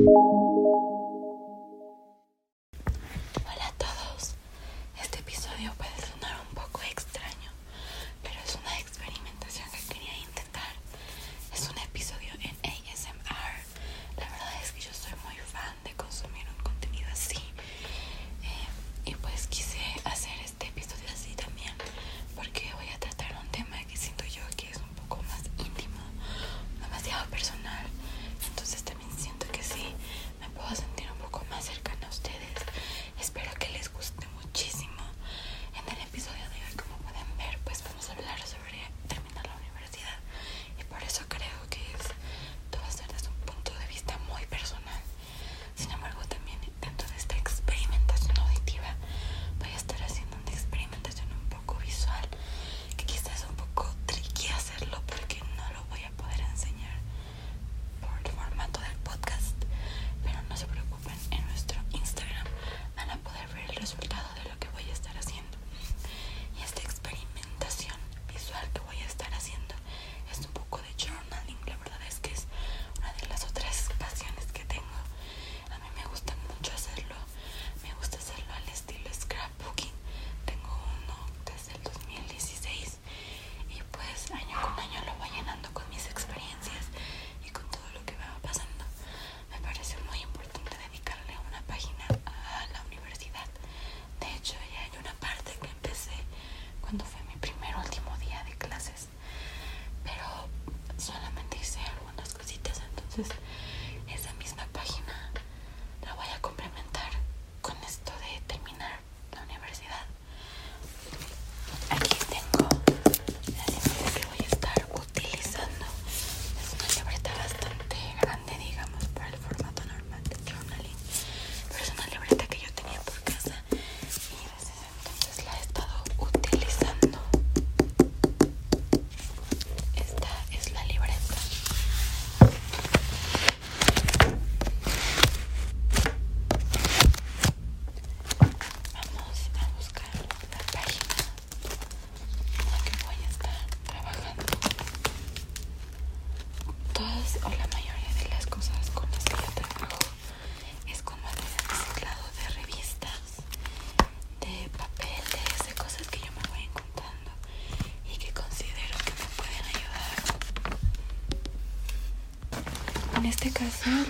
you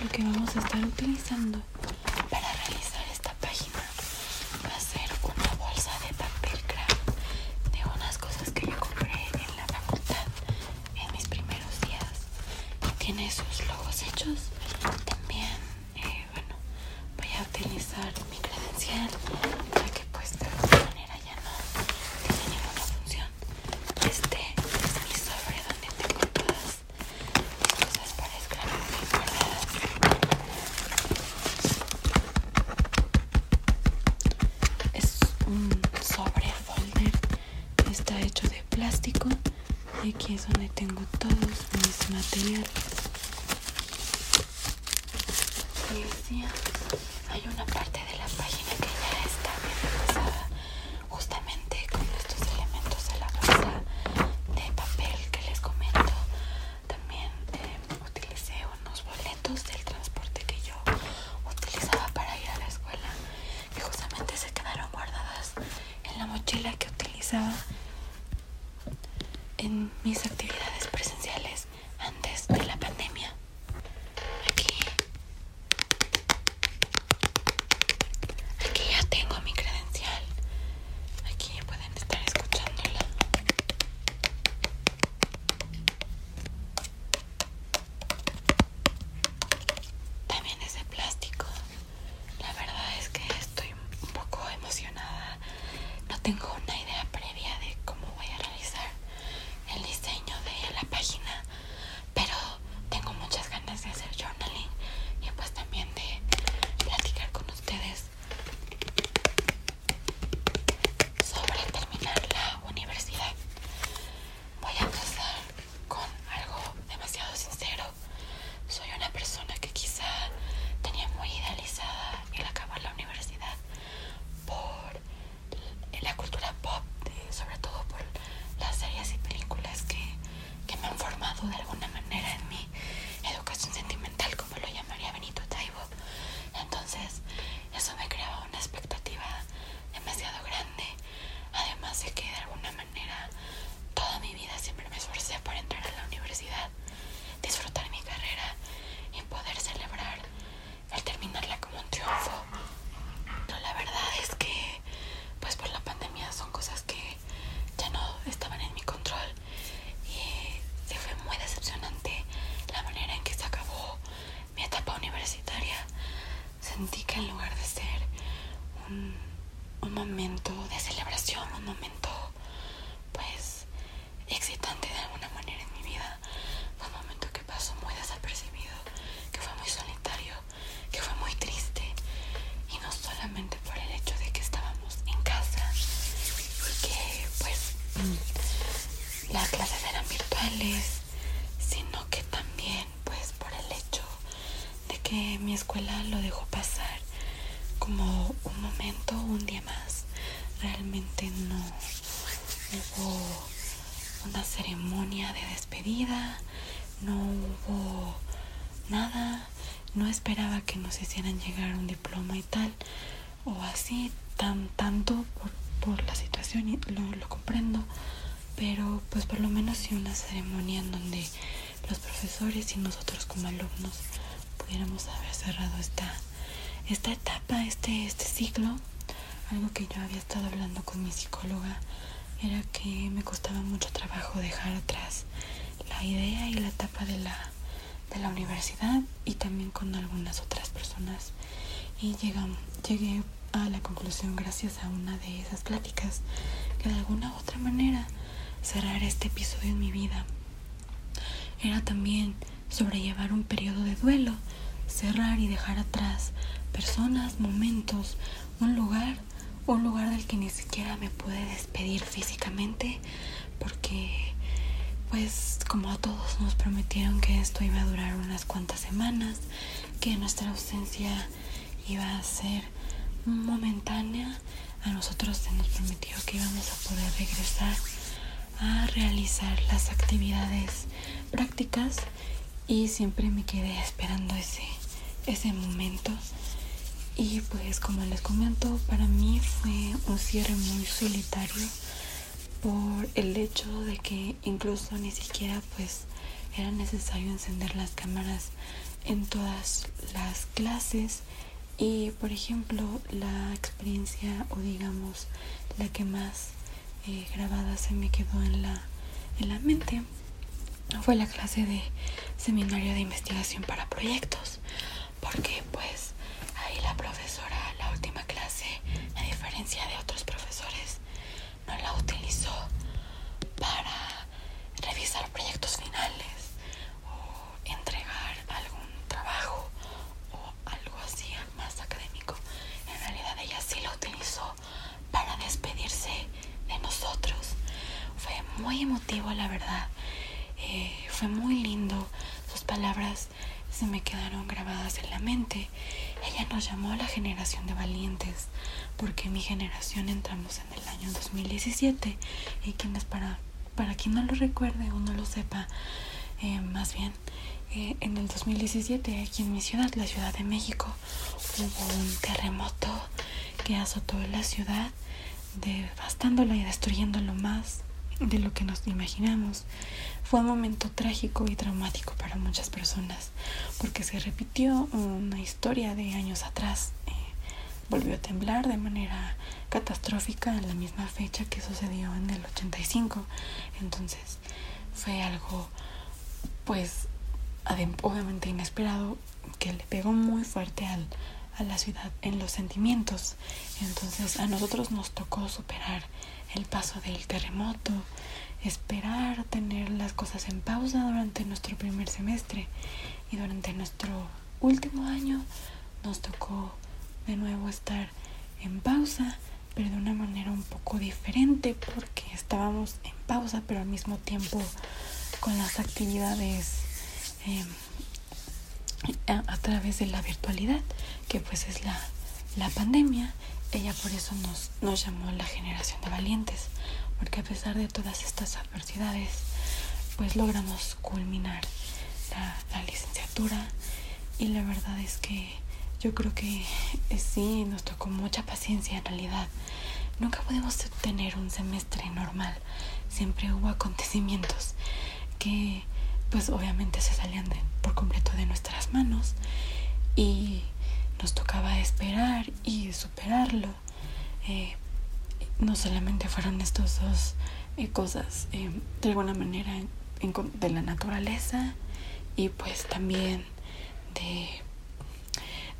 lo que vamos a estar utilizando. es donde tengo todos mis materiales. tengo llegar un diploma y tal, o así, tan tanto por, por la situación, y lo, lo comprendo, pero pues por lo menos sí una ceremonia en donde los profesores y nosotros como alumnos pudiéramos haber cerrado esta, esta etapa, este, este ciclo. Algo que yo había estado hablando con mi psicóloga era que me costaba mucho trabajo dejar atrás la idea y la etapa de la, de la universidad y también con algunas otras personas. Y llegué a la conclusión gracias a una de esas pláticas que de alguna u otra manera cerrar este episodio en mi vida era también sobrellevar un periodo de duelo, cerrar y dejar atrás personas, momentos, un lugar, un lugar del que ni siquiera me pude despedir físicamente porque pues como a todos nos prometieron que esto iba a durar unas cuantas semanas, que nuestra ausencia iba a ser momentánea, a nosotros se nos prometió que íbamos a poder regresar a realizar las actividades prácticas y siempre me quedé esperando ese, ese momento. Y pues como les comento, para mí fue un cierre muy solitario por el hecho de que incluso ni siquiera pues era necesario encender las cámaras en todas las clases. Y por ejemplo la experiencia o digamos la que más eh, grabada se me quedó en la, en la mente fue la clase de seminario de investigación para proyectos, porque pues ahí la profesora, la última clase, a diferencia de otros profesores, no la utilizó para revisar proyectos finales o entregar algún trabajo o algo así más académico. En realidad ella sí la utilizó para despedirse de nosotros. Fue muy emotivo, la verdad. Eh, fue muy lindo, sus palabras se me quedaron grabadas en la mente. Ella nos llamó a la generación de valientes, porque mi generación entramos en el año 2017 y quienes para, para quien no lo recuerde o no lo sepa, eh, más bien eh, en el 2017 aquí en mi ciudad, la Ciudad de México, hubo un terremoto que azotó la ciudad, devastándola y destruyéndolo más de lo que nos imaginamos. Fue un momento trágico y traumático para muchas personas porque se repitió una historia de años atrás. Eh, volvió a temblar de manera catastrófica en la misma fecha que sucedió en el 85. Entonces fue algo pues obviamente inesperado que le pegó muy fuerte al, a la ciudad en los sentimientos. Entonces a nosotros nos tocó superar el paso del terremoto, esperar tener las cosas en pausa durante nuestro primer semestre. Y durante nuestro último año nos tocó de nuevo estar en pausa, pero de una manera un poco diferente porque estábamos en pausa, pero al mismo tiempo con las actividades em, a, través de la virtualidad, que pues es la, la pandemia ella por eso nos, nos llamó la generación de valientes, porque a pesar de todas estas adversidades, pues logramos culminar la, licenciatura. Y la verdad es que yo creo que eh, sí, nos tocó mucha paciencia en realidad. Nunca pudimos tener un semestre normal, siempre hubo acontecimientos que pues obviamente se salían por completo de nuestras manos. Y nos tocaba esperar y superarlo. Eh, no solamente fueron estas dos eh, cosas eh, de alguna manera de la naturaleza y pues también de,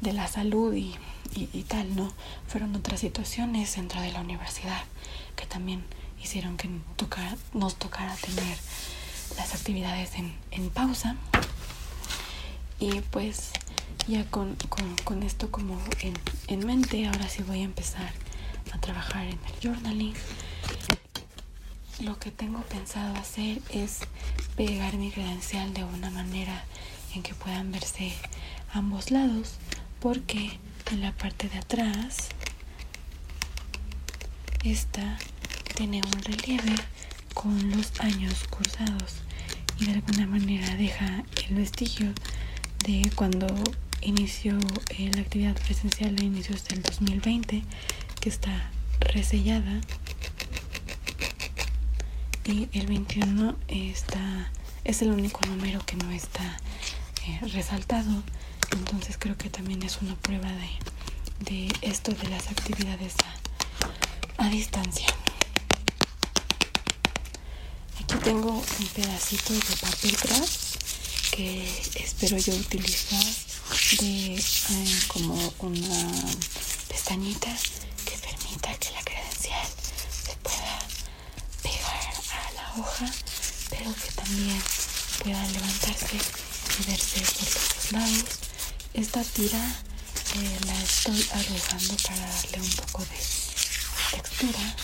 de la salud y, tal, ¿no? Fueron otras situaciones dentro de la universidad que también hicieron que nos tocara tener las actividades en, en pausa. Y pues ya con, con, esto como en, en, mente, ahora sí voy a empezar a trabajar en el journaling. Lo que tengo pensado hacer es pegar mi credencial de una manera en que puedan verse ambos lados porque en la parte de atrás esta tiene un relieve con los años cursados y de alguna manera deja el vestigio de cuando inició eh, la actividad presencial a inicios del 2020 que está resellada. Y el 21 está es el único número que no está eh, resaltado. Entonces creo que también es una prueba de, de esto de las actividades a, a distancia. Aquí tengo un pedacito de papel craft que espero yo utilizar de como una pestañita que permita que la credencial se pueda pegar a la hoja pero que también pueda levantarse y verse por todos lados. Esta tira eh, la estoy arrojando para darle un poco de textura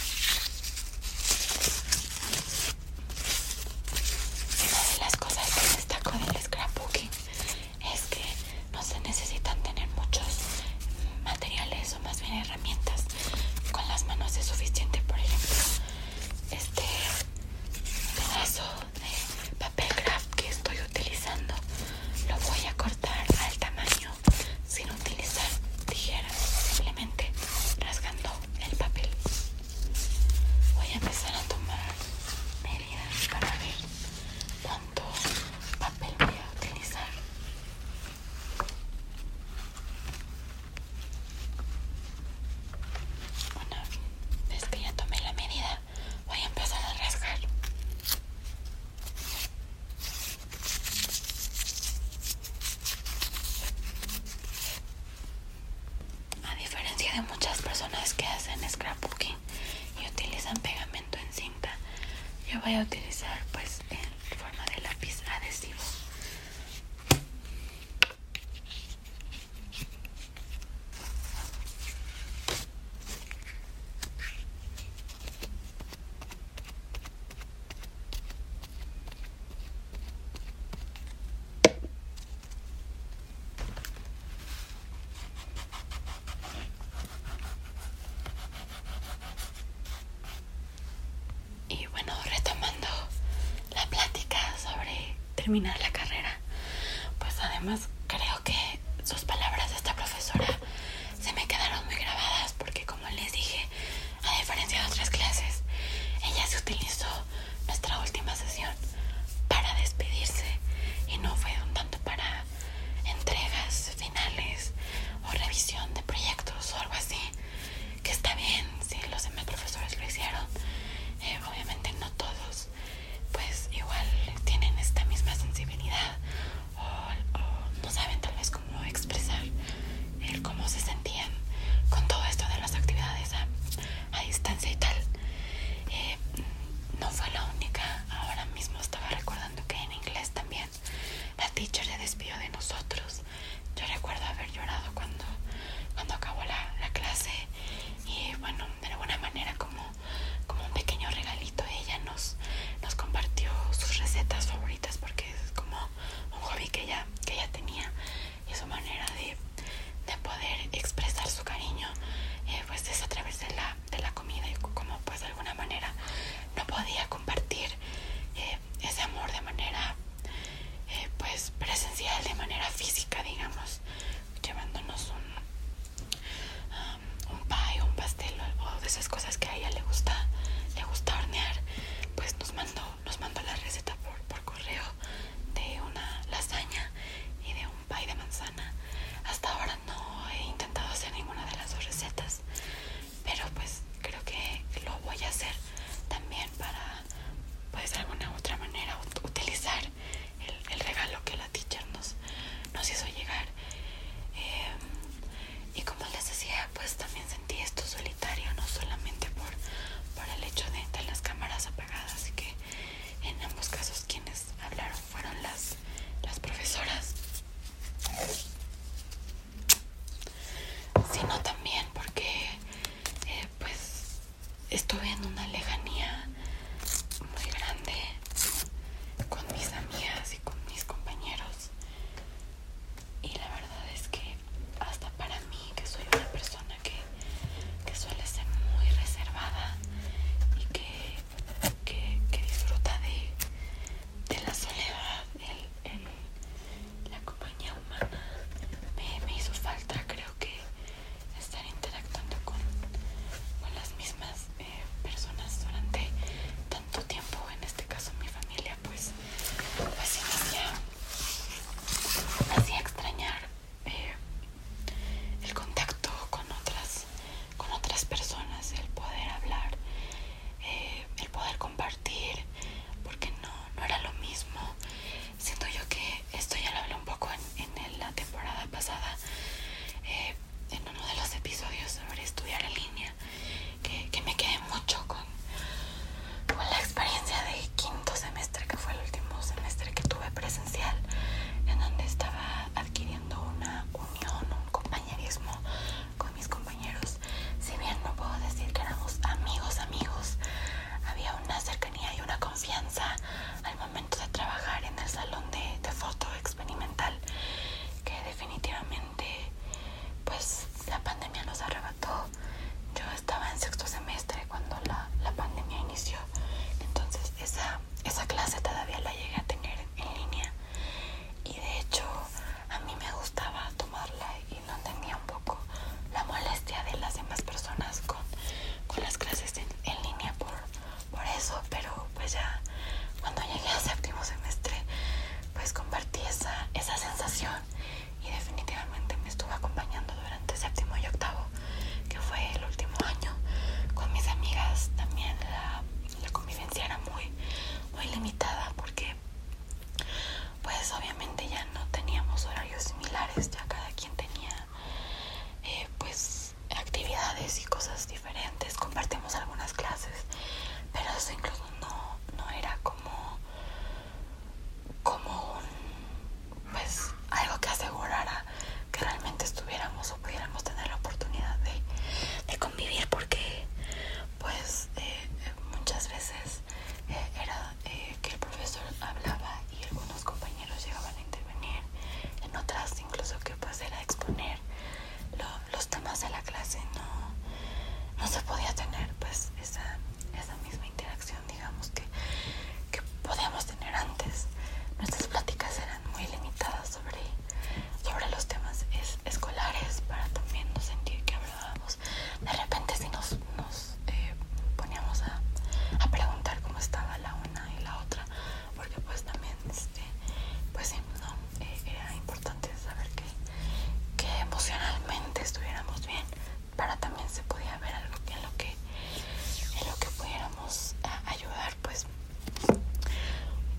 voy a utilizar pues en forma de lápiz adhesivo terminar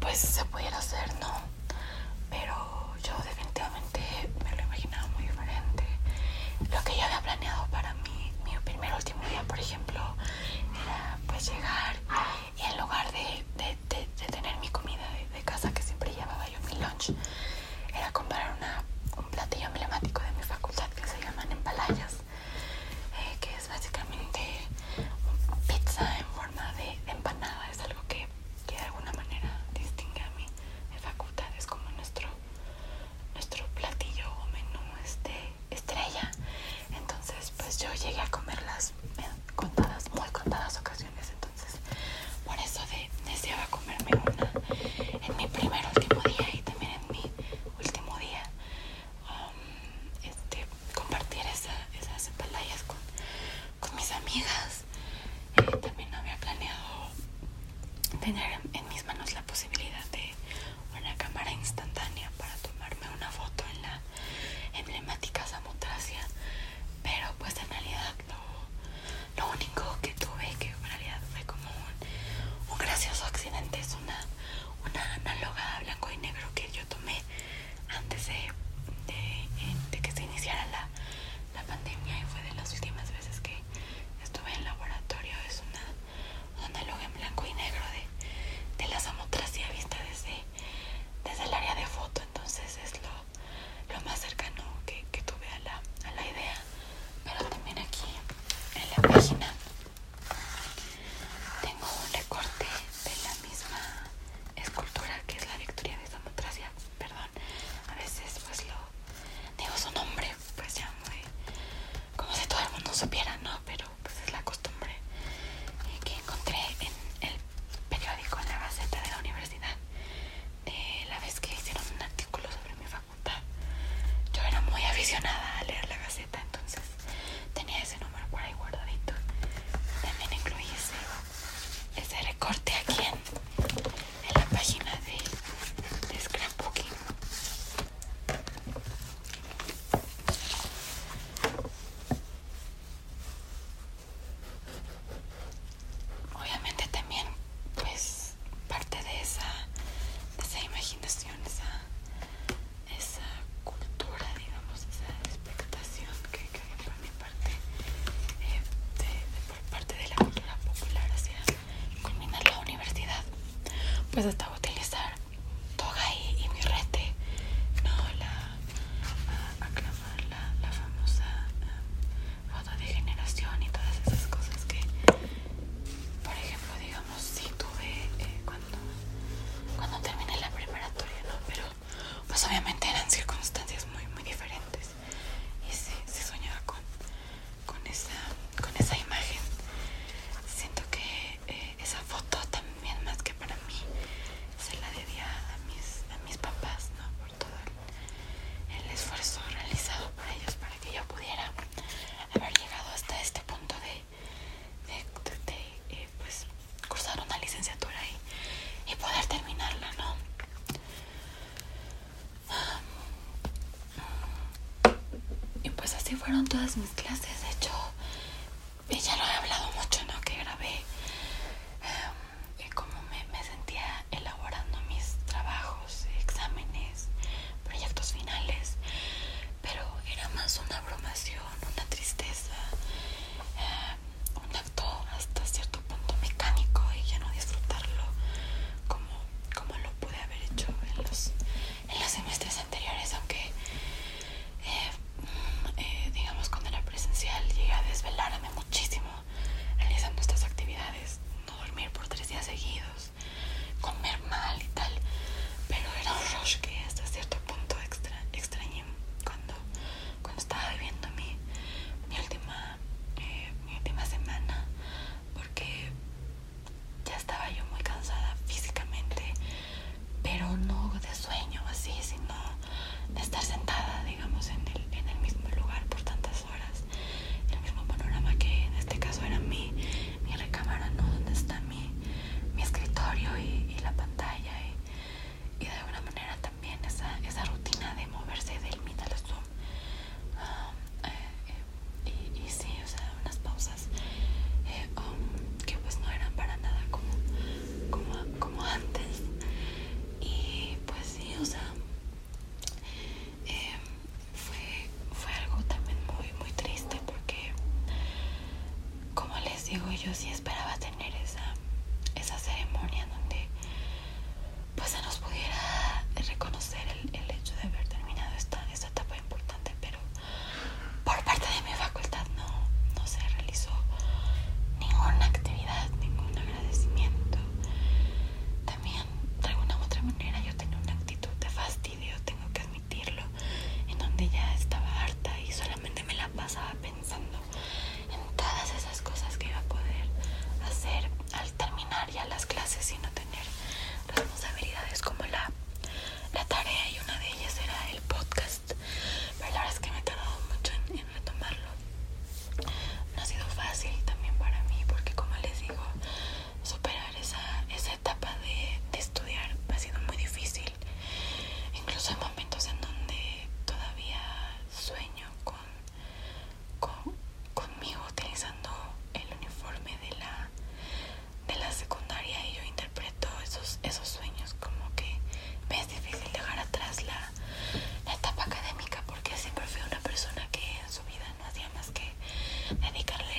pues se pudiera hacer, ¿no? Pero yo definitivamente me lo imaginaba muy diferente. Lo que yo había planeado para mí, mi primer último día, por ejemplo, era pues llegar y en lugar de, de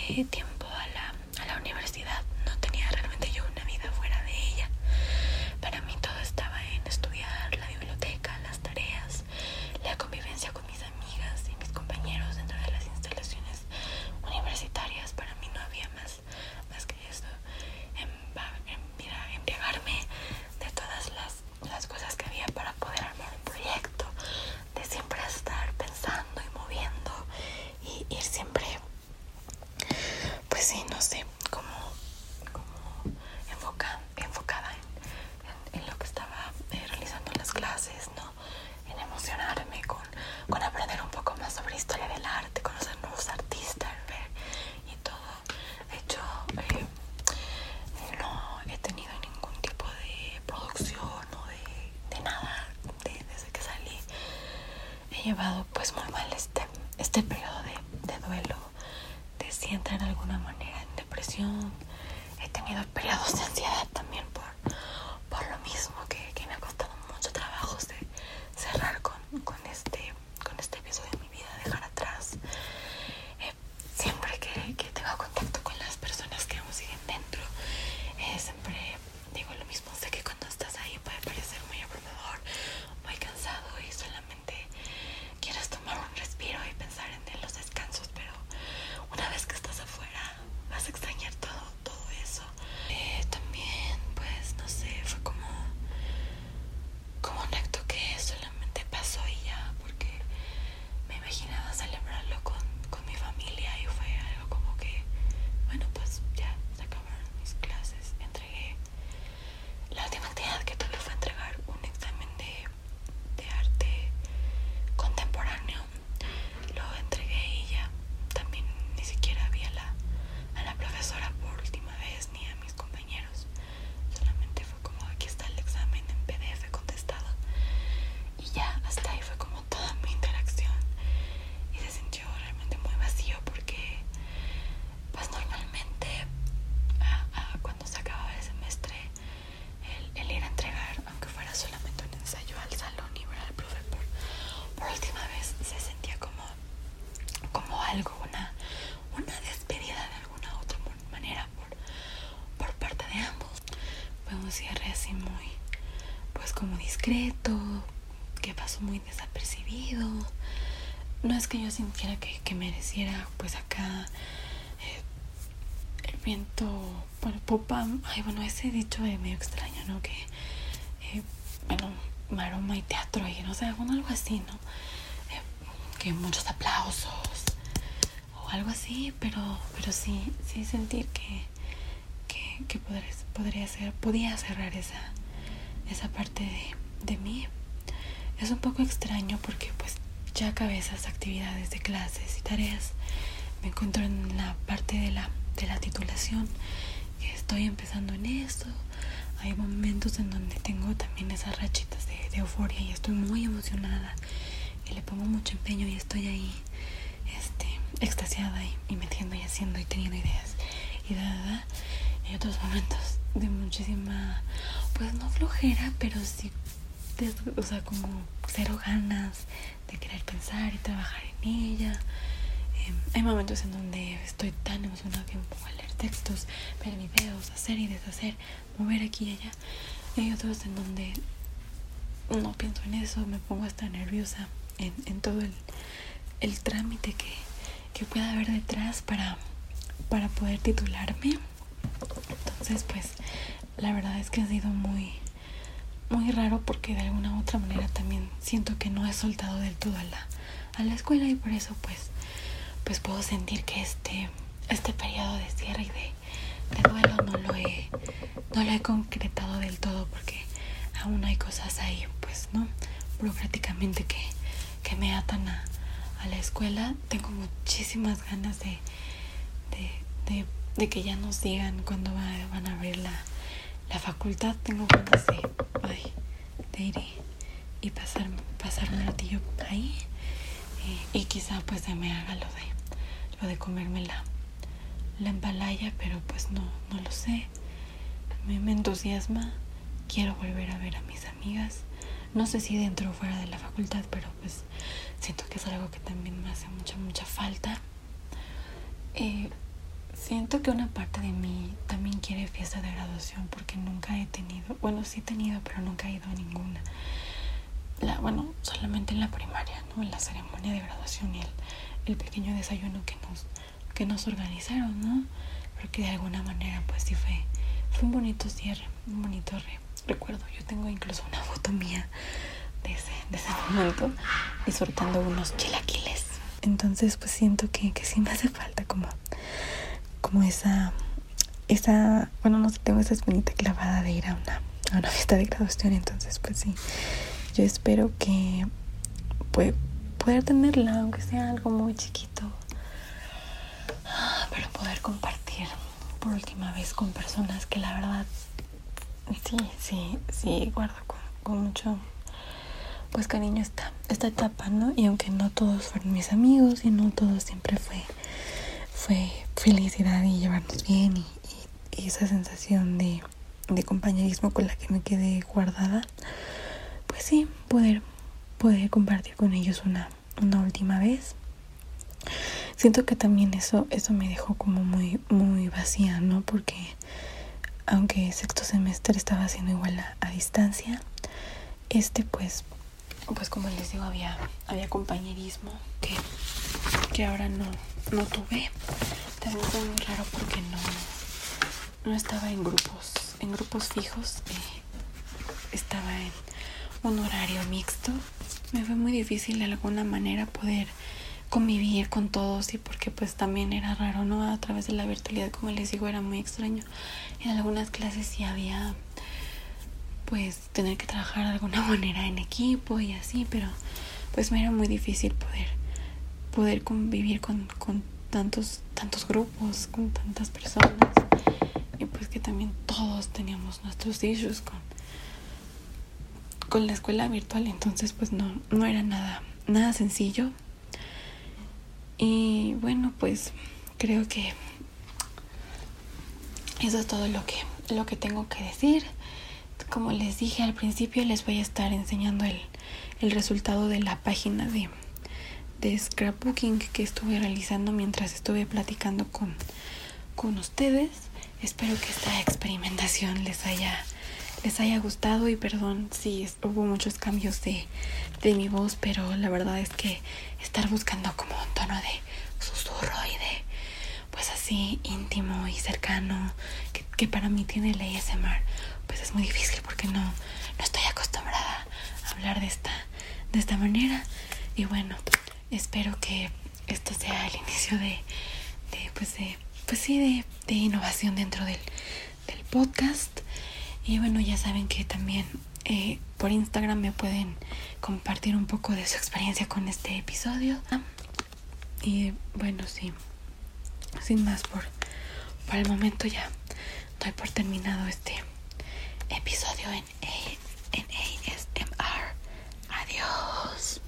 Rhythm. Discreto, que pasó muy desapercibido. No es que yo sintiera que, que mereciera, pues acá, eh, el viento, bueno, popa, ay, bueno, ese dicho es medio extraño, ¿no? Que, eh, bueno, maroma y teatro y no sé, bueno, algo así, ¿no? Eh, que muchos aplausos o algo así, pero, pero sí, sí sentir que, que, que podría, podría ser, podía cerrar esa, esa parte de, de mí. Es un poco extraño porque pues ya acabé esas actividades de clases y tareas. Me encuentro en la parte de la, de la titulación, estoy empezando en esto. Hay momentos en donde tengo también esas rachitas de, de euforia y estoy muy emocionada y le pongo mucho empeño y estoy ahí este, extasiada y, y metiendo y haciendo y teniendo ideas y da, da, da. Y otros momentos de muchísima, pues no flojera, pero sí, o sea, como cero ganas de querer pensar y trabajar en ella. Eh, hay momentos en donde estoy tan emocionada que me pongo a leer textos, ver videos, hacer y deshacer, mover aquí y allá. Y hay otros en donde no pienso en eso, me pongo hasta nerviosa en, todo el, trámite que, que pueda haber detrás para, para poder titularme. Entonces, pues, la verdad es que ha sido muy, muy raro porque de alguna u otra manera también siento que no he soltado del todo a la, a la escuela y por eso, pues, pues puedo sentir que este, este periodo de cierre y de, de duelo no lo he, no lo he concretado del todo porque aún hay cosas ahí, pues, ¿no? Burocráticamente que, que me atan a, a la escuela. Tengo muchísimas ganas de, de, de, que ya nos digan cuándo va- van a abrir la, la facultad. Tengo ganas de, ir y, pasar, pasar un ratillo ahí. Y, y quizá pues se me haga lo de, lo de comerme la, la embalaya, pero pues no, no lo sé. Me, me entusiasma. Quiero volver a ver a mis amigas. No sé si dentro o fuera de la facultad, pero pues siento que es algo que también me hace mucha, mucha falta. Eh, siento que una parte de mí también quiere fiesta de graduación porque nunca he tenido, bueno, sí he tenido, pero nunca he ido a ninguna. La, bueno, solamente en la primaria, ¿no? En la ceremonia de graduación y el, el pequeño desayuno que nos, que nos organizaron, ¿no? Porque de alguna manera, pues sí fue, fue un bonito cierre, un bonito re- recuerdo. Yo tengo incluso una foto mía de ese, de ese momento disfrutando unos chilaquiles. Entonces, pues siento que, que sí me hace falta como, como esa, esa, bueno, no sé, tengo esa espinita clavada de ir a una, a una fiesta de graduación. Entonces, pues sí, yo espero que pues, poder tenerla, aunque sea algo muy chiquito, pero poder compartir por última vez con personas que la verdad sí, sí, sí guardo con, mucho, pues cariño esta, esta etapa. Y aunque no todos fueron mis amigos y no todo siempre fue, fue felicidad y llevarnos bien y, esa sensación de, de, compañerismo con la que me quedé guardada, pues sí, poder, poder compartir con ellos una, una última vez. Siento que también eso, eso me dejó como muy, muy vacía, ¿no? Porque aunque sexto semestre estaba haciendo igual a, a distancia, este pues pues como les digo había había compañerismo que, que ahora no no tuve. También fue muy raro porque no no estaba en grupos en grupos fijos eh, estaba en un horario mixto. Me fue muy difícil de alguna manera poder convivir con todos y porque pues también era raro no a través de la virtualidad como les digo era muy extraño. En algunas clases sí había pues tener que trabajar de alguna manera en equipo y así, pero pues me era muy difícil poder poder convivir con, con tantos tantos grupos, con tantas personas. Y pues que también todos teníamos nuestros issues con con la escuela virtual, entonces pues no no era nada nada sencillo. Y bueno, pues creo que eso es todo lo que lo que tengo que decir. Como les dije al principio, les voy a estar enseñando el, el resultado de la página de, de scrapbooking que estuve realizando mientras estuve platicando con, con ustedes. Espero que esta experimentación les haya, les haya gustado y perdón si hubo muchos cambios de, de mi voz, pero la verdad es que estar buscando como un tono de susurro y de pues así íntimo y cercano que, para mí tiene el ASMR pues es muy difícil porque no, no estoy acostumbrada a hablar de esta, de esta manera. Y bueno, espero que esto sea el inicio de, pues de, pues sí, de, de innovación dentro del, del, podcast. Y bueno, ya saben que también eh, por Instagram me pueden compartir un poco de su experiencia con este episodio. Y bueno, sí, sin más por, por el momento ya doy por terminado este episodio en, en ASMR. Adiós.